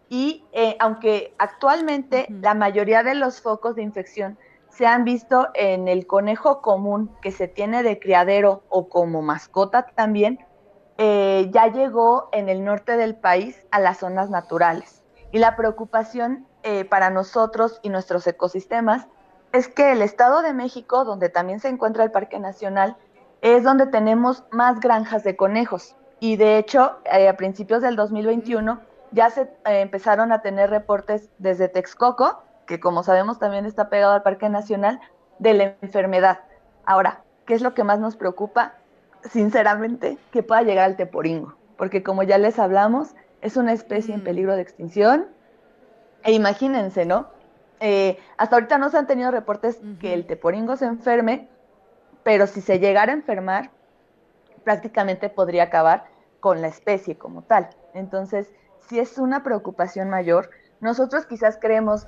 Y eh, aunque actualmente la mayoría de los focos de infección se han visto en el conejo común que se tiene de criadero o como mascota también, ya llegó en el norte del país a las zonas naturales. Y la preocupación para nosotros y nuestros ecosistemas es que el Estado de México, donde también se encuentra el Parque Nacional, es donde tenemos más granjas de conejos. Y de hecho, eh, a principios del 2021 ya se eh, empezaron a tener reportes desde Texcoco, que como sabemos también está pegado al Parque Nacional, de la enfermedad. Ahora, ¿qué es lo que más nos preocupa? Sinceramente, que pueda llegar al teporingo, porque como ya les hablamos, es una especie en peligro de extinción. E imagínense, ¿no? Eh, hasta ahorita no se han tenido reportes que el teporingo se enferme, pero si se llegara a enfermar, prácticamente podría acabar con la especie como tal. Entonces, si es una preocupación mayor, nosotros quizás creemos,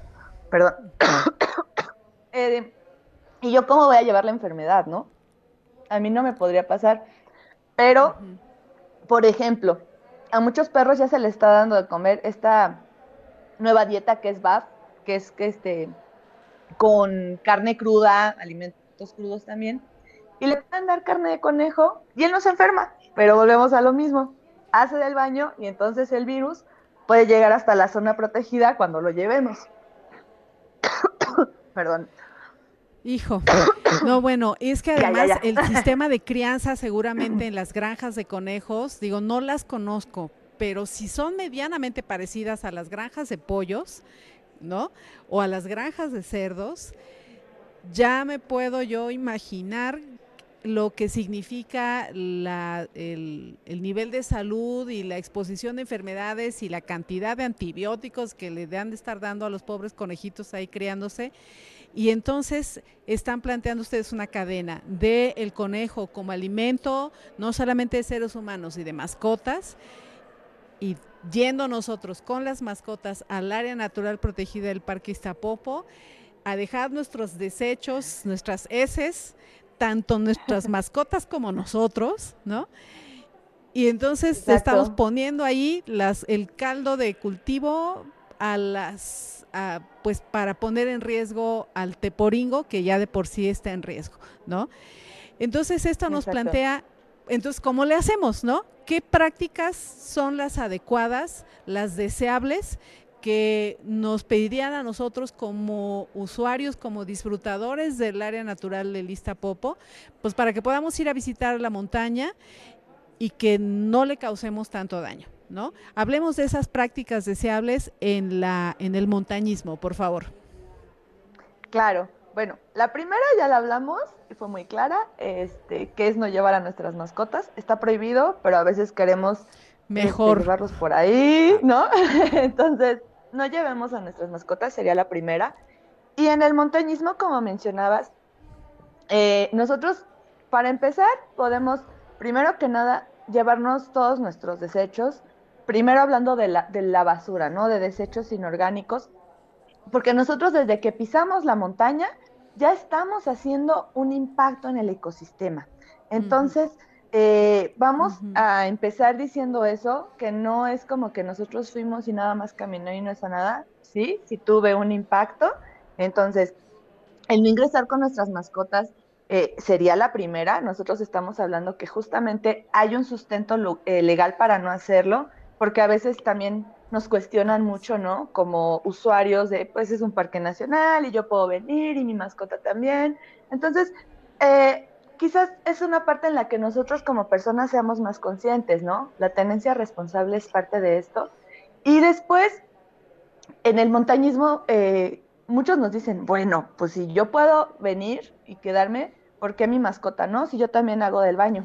perdón, eh, ¿y yo cómo voy a llevar la enfermedad, no? A mí no me podría pasar, pero, por ejemplo, a muchos perros ya se les está dando de comer esta nueva dieta que es BAF, que es que este, con carne cruda, alimentos crudos también, y le pueden dar carne de conejo y él no se enferma, pero volvemos a lo mismo, hace del baño y entonces el virus puede llegar hasta la zona protegida cuando lo llevemos. Perdón. Hijo, no, bueno, es que además el sistema de crianza seguramente en las granjas de conejos, digo, no las conozco, pero si son medianamente parecidas a las granjas de pollos, ¿no? O a las granjas de cerdos, ya me puedo yo imaginar lo que significa la, el, nivel de salud y la exposición de enfermedades y la cantidad de antibióticos que le han de estar dando a los pobres conejitos ahí criándose. Y entonces están planteando ustedes una cadena de el conejo como alimento, no solamente de seres humanos y de mascotas, y yendo nosotros con las mascotas al área natural protegida del Parque Iztapopo, a dejar nuestros desechos, nuestras heces, tanto nuestras mascotas como nosotros, ¿no? Y entonces estamos poniendo ahí las, el caldo de cultivo a las, pues para poner en riesgo al teporingo, que ya de por sí está en riesgo, ¿no? Entonces esto nos plantea entonces, ¿cómo le hacemos, no? ¿Qué prácticas son las adecuadas, las deseables que nos pedirían a nosotros como usuarios, como disfrutadores del área natural de Lista Popo, pues para que podamos ir a visitar la montaña y que no le causemos tanto daño, ¿no? Hablemos de esas prácticas deseables en la en el montañismo, por favor. Claro. Bueno, la primera ya la hablamos y fue muy clara, este, que es no llevar a nuestras mascotas. Está prohibido, pero a veces queremos este, mejor llevarlos por ahí, ¿no? Entonces, no llevemos a nuestras mascotas, sería la primera. Y en el montañismo, como mencionabas, eh, nosotros, para empezar, podemos, primero que nada, llevarnos todos nuestros desechos, primero hablando de la, de la basura, ¿no? De desechos inorgánicos, porque nosotros desde que pisamos la montaña ya estamos haciendo un impacto en el ecosistema. Entonces, eh, vamos a empezar diciendo eso, que no es como que nosotros fuimos y nada más caminó y no hizo nada, sí, sí tuve un impacto. Entonces, el no ingresar con nuestras mascotas eh, sería la primera. Nosotros estamos hablando que justamente hay un sustento eh, legal para no hacerlo, porque a veces también nos cuestionan mucho, ¿no? Como usuarios de, pues es un parque nacional y yo puedo venir y mi mascota también. Entonces, eh, quizás es una parte en la que nosotros como personas seamos más conscientes, ¿no? La tenencia responsable es parte de esto. Y después, en el montañismo, eh, muchos nos dicen, bueno, pues si yo puedo venir y quedarme, ¿por qué mi mascota no? Si yo también hago del baño.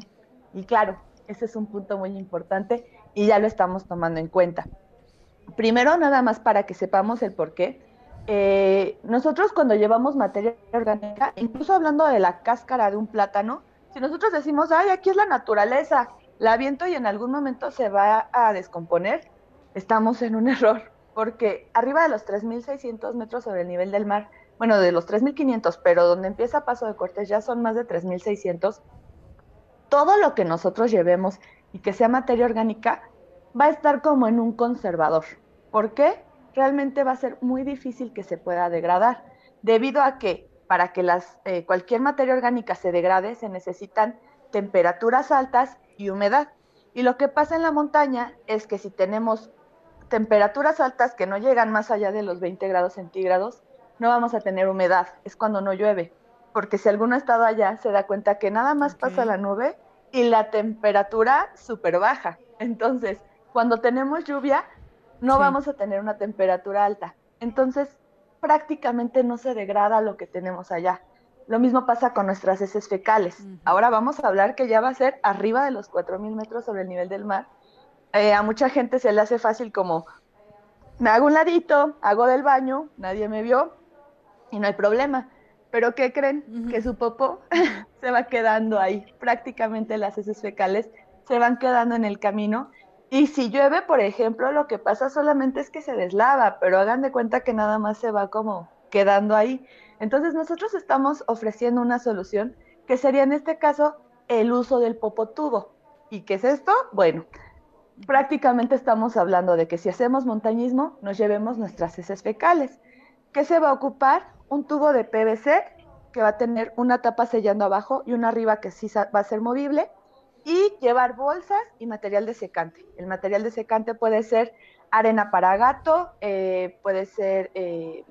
Y claro, ese es un punto muy importante y ya lo estamos tomando en cuenta. Primero, nada más para que sepamos el por qué. Eh, nosotros cuando llevamos materia orgánica, incluso hablando de la cáscara de un plátano, si nosotros decimos, ay, aquí es la naturaleza, la viento y en algún momento se va a descomponer, estamos en un error, porque arriba de los 3.600 metros sobre el nivel del mar, bueno, de los 3.500, pero donde empieza Paso de Cortés ya son más de 3.600, todo lo que nosotros llevemos y que sea materia orgánica va a estar como en un conservador. ¿Por qué? Realmente va a ser muy difícil que se pueda degradar, debido a que para que las, eh, cualquier materia orgánica se degrade se necesitan temperaturas altas y humedad. Y lo que pasa en la montaña es que si tenemos temperaturas altas que no llegan más allá de los 20 grados centígrados, no vamos a tener humedad, es cuando no llueve, porque si alguno ha estado allá se da cuenta que nada más pasa la nube y la temperatura súper baja. Entonces, cuando tenemos lluvia, no vamos a tener una temperatura alta. Entonces, prácticamente no se degrada lo que tenemos allá. Lo mismo pasa con nuestras heces fecales. Ahora vamos a hablar que ya va a ser arriba de los 4.000 metros sobre el nivel del mar. Eh, a mucha gente se le hace fácil como, me hago un ladito, hago del baño, nadie me vio y no hay problema. Pero ¿qué creen? Que su popó se va quedando ahí. Prácticamente las heces fecales se van quedando en el camino y si llueve, por ejemplo, lo que pasa solamente es que se deslava, pero hagan de cuenta que nada más se va como quedando ahí. Entonces nosotros estamos ofreciendo una solución que sería en este caso el uso del popotubo. ¿Y qué es esto? Bueno, prácticamente estamos hablando de que si hacemos montañismo, nos llevemos nuestras heces fecales. ¿Qué se va a ocupar? Un tubo de PVC que va a tener una tapa sellando abajo y una arriba que sí va a ser movible y llevar bolsas y material de secante. El material de secante puede ser arena para gato, eh, puede ser eh,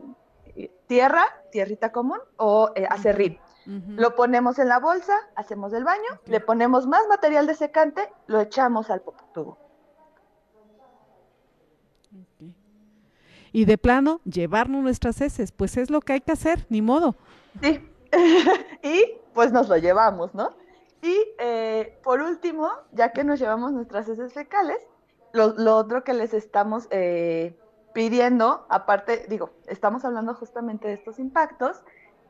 tierra, tierrita común o eh, acerrín. Lo ponemos en la bolsa, hacemos el baño, le ponemos más material de secante, lo echamos al tubo. Y de plano, llevarnos nuestras heces, pues es lo que hay que hacer, ni modo. Sí, y pues nos lo llevamos, ¿no? Y eh, por último, ya que nos llevamos nuestras heces fecales, lo, otro que les estamos eh, pidiendo, aparte, digo, estamos hablando justamente de estos impactos,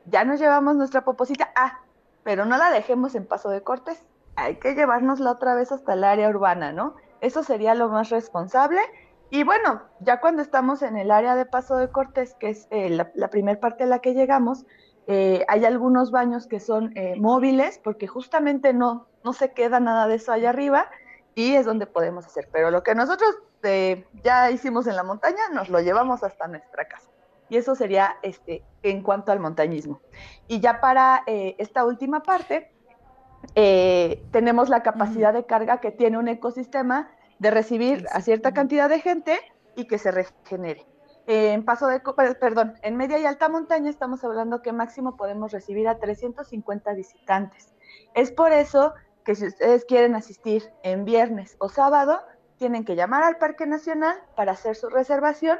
ya nos llevamos nuestra poposita, ah, pero no la dejemos en paso de cortes, hay que llevárnosla otra vez hasta el área urbana, ¿no? Eso sería lo más responsable. Y bueno, ya cuando estamos en el área de paso de cortes, que es eh, la, la primera parte a la que llegamos, eh, hay algunos baños que son eh, móviles porque justamente no, no se queda nada de eso allá arriba y es donde podemos hacer. Pero lo que nosotros ya hicimos en la montaña, nos lo llevamos hasta nuestra casa. Y eso sería este, en cuanto al montañismo. Y ya para esta última parte, tenemos la capacidad de carga que tiene un ecosistema de recibir a cierta cantidad de gente y que se regenere en paso de, perdón, en media y alta montaña estamos hablando que máximo podemos recibir a 350 visitantes. Es por eso que si ustedes quieren asistir en viernes o sábado, tienen que llamar al Parque Nacional para hacer su reservación,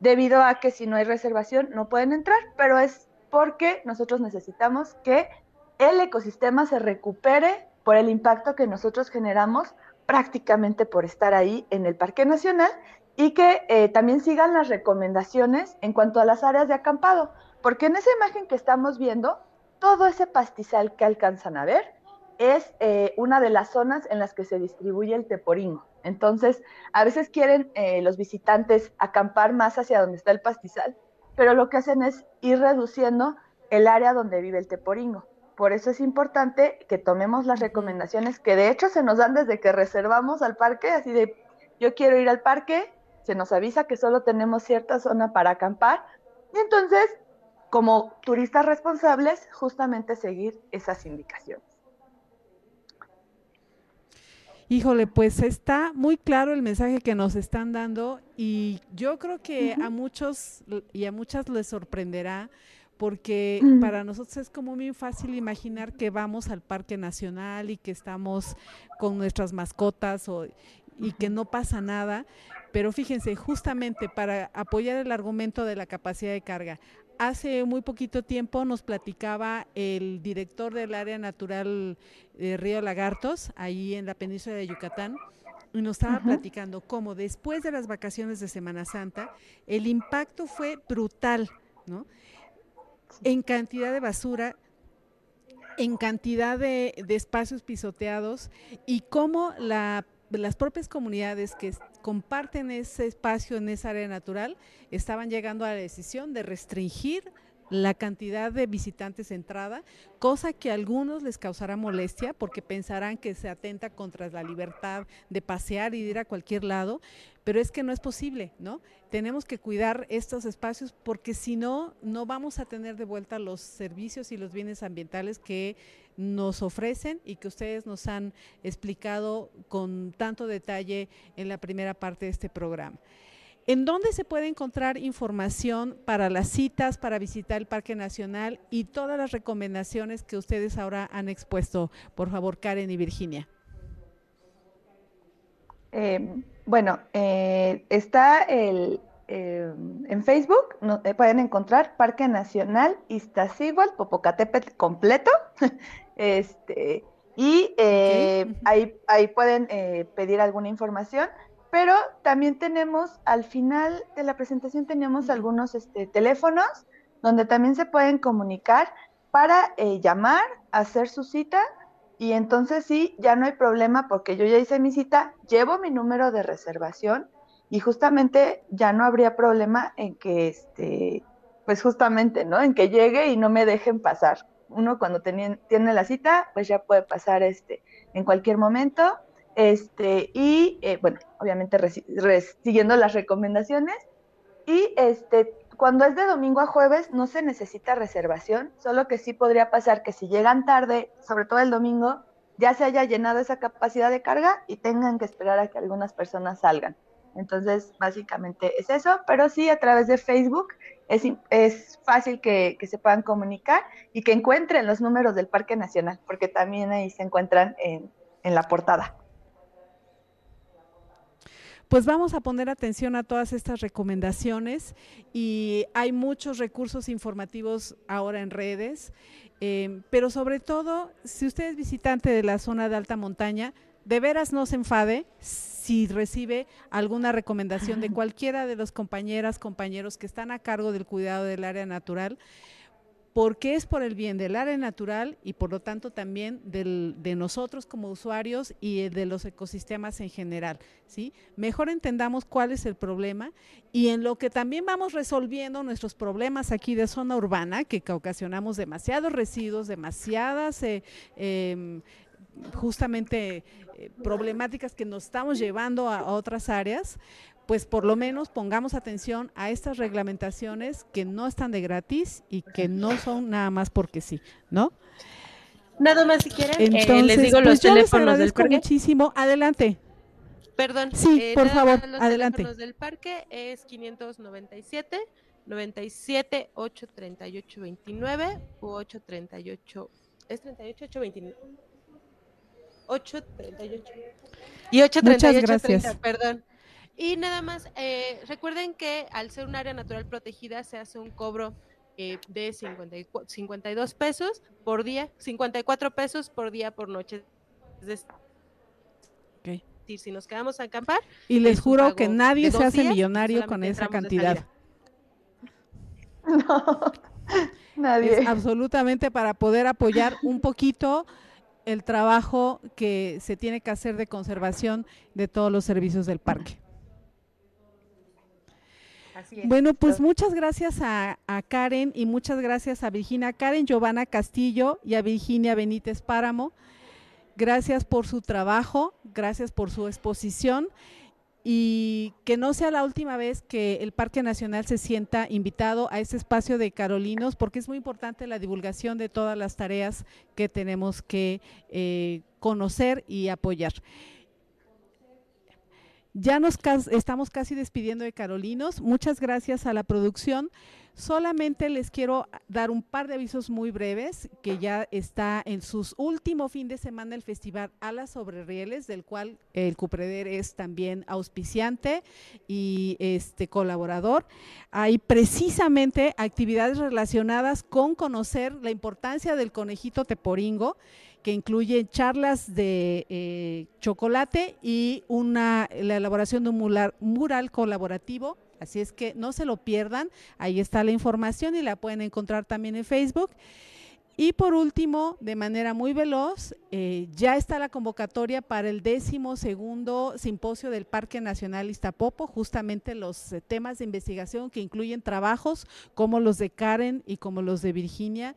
debido a que si no hay reservación no pueden entrar, pero es porque nosotros necesitamos que el ecosistema se recupere por el impacto que nosotros generamos prácticamente por estar ahí en el Parque Nacional y que eh, también sigan las recomendaciones en cuanto a las áreas de acampado, porque en esa imagen que estamos viendo, todo ese pastizal que alcanzan a ver es eh, una de las zonas en las que se distribuye el teporingo. Entonces, a veces quieren eh, los visitantes acampar más hacia donde está el pastizal, pero lo que hacen es ir reduciendo el área donde vive el teporingo. Por eso es importante que tomemos las recomendaciones que de hecho se nos dan desde que reservamos al parque, así de yo quiero ir al parque, se nos avisa que solo tenemos cierta zona para acampar y entonces, como turistas responsables, justamente seguir esas indicaciones. Híjole, pues está muy claro el mensaje que nos están dando y yo creo que a muchos y a muchas les sorprenderá porque para nosotros es como muy fácil imaginar que vamos al Parque Nacional y que estamos con nuestras mascotas o, y que no pasa nada, pero fíjense, justamente para apoyar el argumento de la capacidad de carga, hace muy poquito tiempo nos platicaba el director del área natural de Río Lagartos, ahí en la península de Yucatán, y nos estaba platicando cómo después de las vacaciones de Semana Santa, el impacto fue brutal, ¿no? En cantidad de basura, en cantidad de, espacios pisoteados y cómo la las propias comunidades que comparten ese espacio en esa área natural estaban llegando a la decisión de restringir la cantidad de visitantes entrada, cosa que a algunos les causará molestia porque pensarán que se atenta contra la libertad de pasear y ir a cualquier lado, pero es que no es posible, ¿no? Tenemos que cuidar estos espacios porque si no, no vamos a tener de vuelta los servicios y los bienes ambientales que nos ofrecen y que ustedes nos han explicado con tanto detalle en la primera parte de este programa. ¿En dónde se puede encontrar información para las citas, para visitar el Parque Nacional y todas las recomendaciones que ustedes ahora han expuesto? Por favor, Karen y Virginia. Eh, bueno, eh, está el, eh, en Facebook, pueden encontrar Parque Nacional Iztaccíhuatl, Popocatépetl completo, este, y ahí, ahí pueden pedir alguna información pero también tenemos, al final de la presentación tenemos algunos este, teléfonos donde también se pueden comunicar para eh, llamar, hacer su cita y entonces sí, ya no hay problema porque yo ya hice mi cita, llevo mi número de reservación y justamente ya no habría problema en que, este, pues justamente, ¿no? En que llegue y no me dejen pasar. Uno cuando tiene, tiene la cita, pues ya puede pasar este, en cualquier momento este, y eh, bueno, obviamente siguiendo las recomendaciones. Y este, cuando es de domingo a jueves no se necesita reservación, solo que sí podría pasar que si llegan tarde, sobre todo el domingo, ya se haya llenado esa capacidad de carga y tengan que esperar a que algunas personas salgan. Entonces, básicamente es eso, pero sí a través de Facebook es, es fácil que, que, se puedan comunicar y que encuentren los números del Parque Nacional, porque también ahí se encuentran en, en la portada pues vamos a poner atención a todas estas recomendaciones y hay muchos recursos informativos ahora en redes, eh, pero sobre todo, si usted es visitante de la zona de alta montaña, de veras no se enfade si recibe alguna recomendación de cualquiera de los compañeras, compañeros que están a cargo del cuidado del área natural porque es por el bien del área natural y por lo tanto también de nosotros como usuarios y de los ecosistemas en general. ¿sí? Mejor entendamos cuál es el problema y en lo que también vamos resolviendo nuestros problemas aquí de zona urbana, que ocasionamos demasiados residuos, demasiadas... Eh, em, justamente eh, problemáticas que nos estamos llevando a otras áreas, pues por lo menos pongamos atención a estas reglamentaciones que no están de gratis y que no son nada más porque sí, ¿no? Nada más si quieren, eh, les digo los pues teléfonos del parque. muchísimo. Adelante. Perdón. Sí, eh, por favor, los adelante. Teléfonos del parque es 597 97 838 29 u 838 es 38 829 838 y 838 30, perdón. Y nada más, eh, recuerden que al ser un área natural protegida se hace un cobro eh, de 52 pesos por día, 54 pesos por día por noche. Es decir, si nos quedamos a acampar. Y les juro que nadie se hace millonario con esa cantidad. No, nadie. Es absolutamente para poder apoyar un poquito el trabajo que se tiene que hacer de conservación de todos los servicios del parque. Bueno, pues muchas gracias a, Karen y muchas gracias a Virginia Karen, Giovanna Castillo y a Virginia Benítez Páramo. Gracias por su trabajo, gracias por su exposición y que no sea la última vez que el Parque Nacional se sienta invitado a este espacio de Carolinos, porque es muy importante la divulgación de todas las tareas que tenemos que eh, conocer y apoyar. Ya nos estamos casi despidiendo de Carolinos. Muchas gracias a la producción. Solamente les quiero dar un par de avisos muy breves, que ya está en su último fin de semana el Festival Alas sobre Rieles, del cual el Cupreder es también auspiciante y este colaborador. Hay precisamente actividades relacionadas con conocer la importancia del conejito teporingo que incluye charlas de eh, chocolate y una, la elaboración de un mural, mural colaborativo. Así es que no se lo pierdan, ahí está la información y la pueden encontrar también en Facebook. Y por último, de manera muy veloz, eh, ya está la convocatoria para el décimo segundo simposio del Parque Nacional Iztapopo, justamente los eh, temas de investigación que incluyen trabajos como los de Karen y como los de Virginia,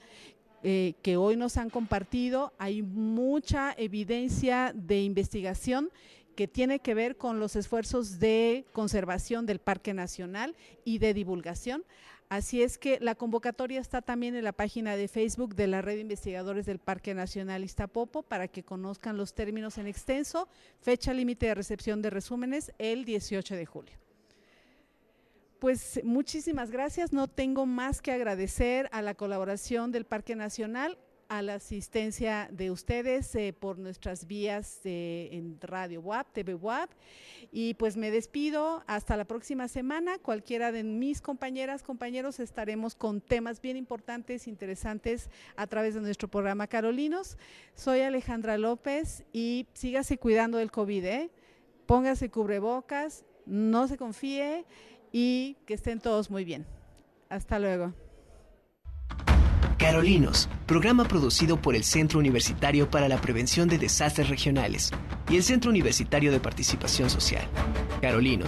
eh, que hoy nos han compartido. Hay mucha evidencia de investigación que tiene que ver con los esfuerzos de conservación del Parque Nacional y de divulgación. Así es que la convocatoria está también en la página de Facebook de la Red de Investigadores del Parque Nacional Iztapopo para que conozcan los términos en extenso. Fecha límite de recepción de resúmenes el 18 de julio. Pues muchísimas gracias. No tengo más que agradecer a la colaboración del Parque Nacional a la asistencia de ustedes eh, por nuestras vías eh, en Radio WAP, TV WAP. Y pues me despido hasta la próxima semana. Cualquiera de mis compañeras, compañeros, estaremos con temas bien importantes, interesantes a través de nuestro programa Carolinos. Soy Alejandra López y sígase cuidando del COVID. ¿eh? Póngase cubrebocas, no se confíe y que estén todos muy bien. Hasta luego. Carolinos, programa producido por el Centro Universitario para la Prevención de Desastres Regionales y el Centro Universitario de Participación Social. Carolinos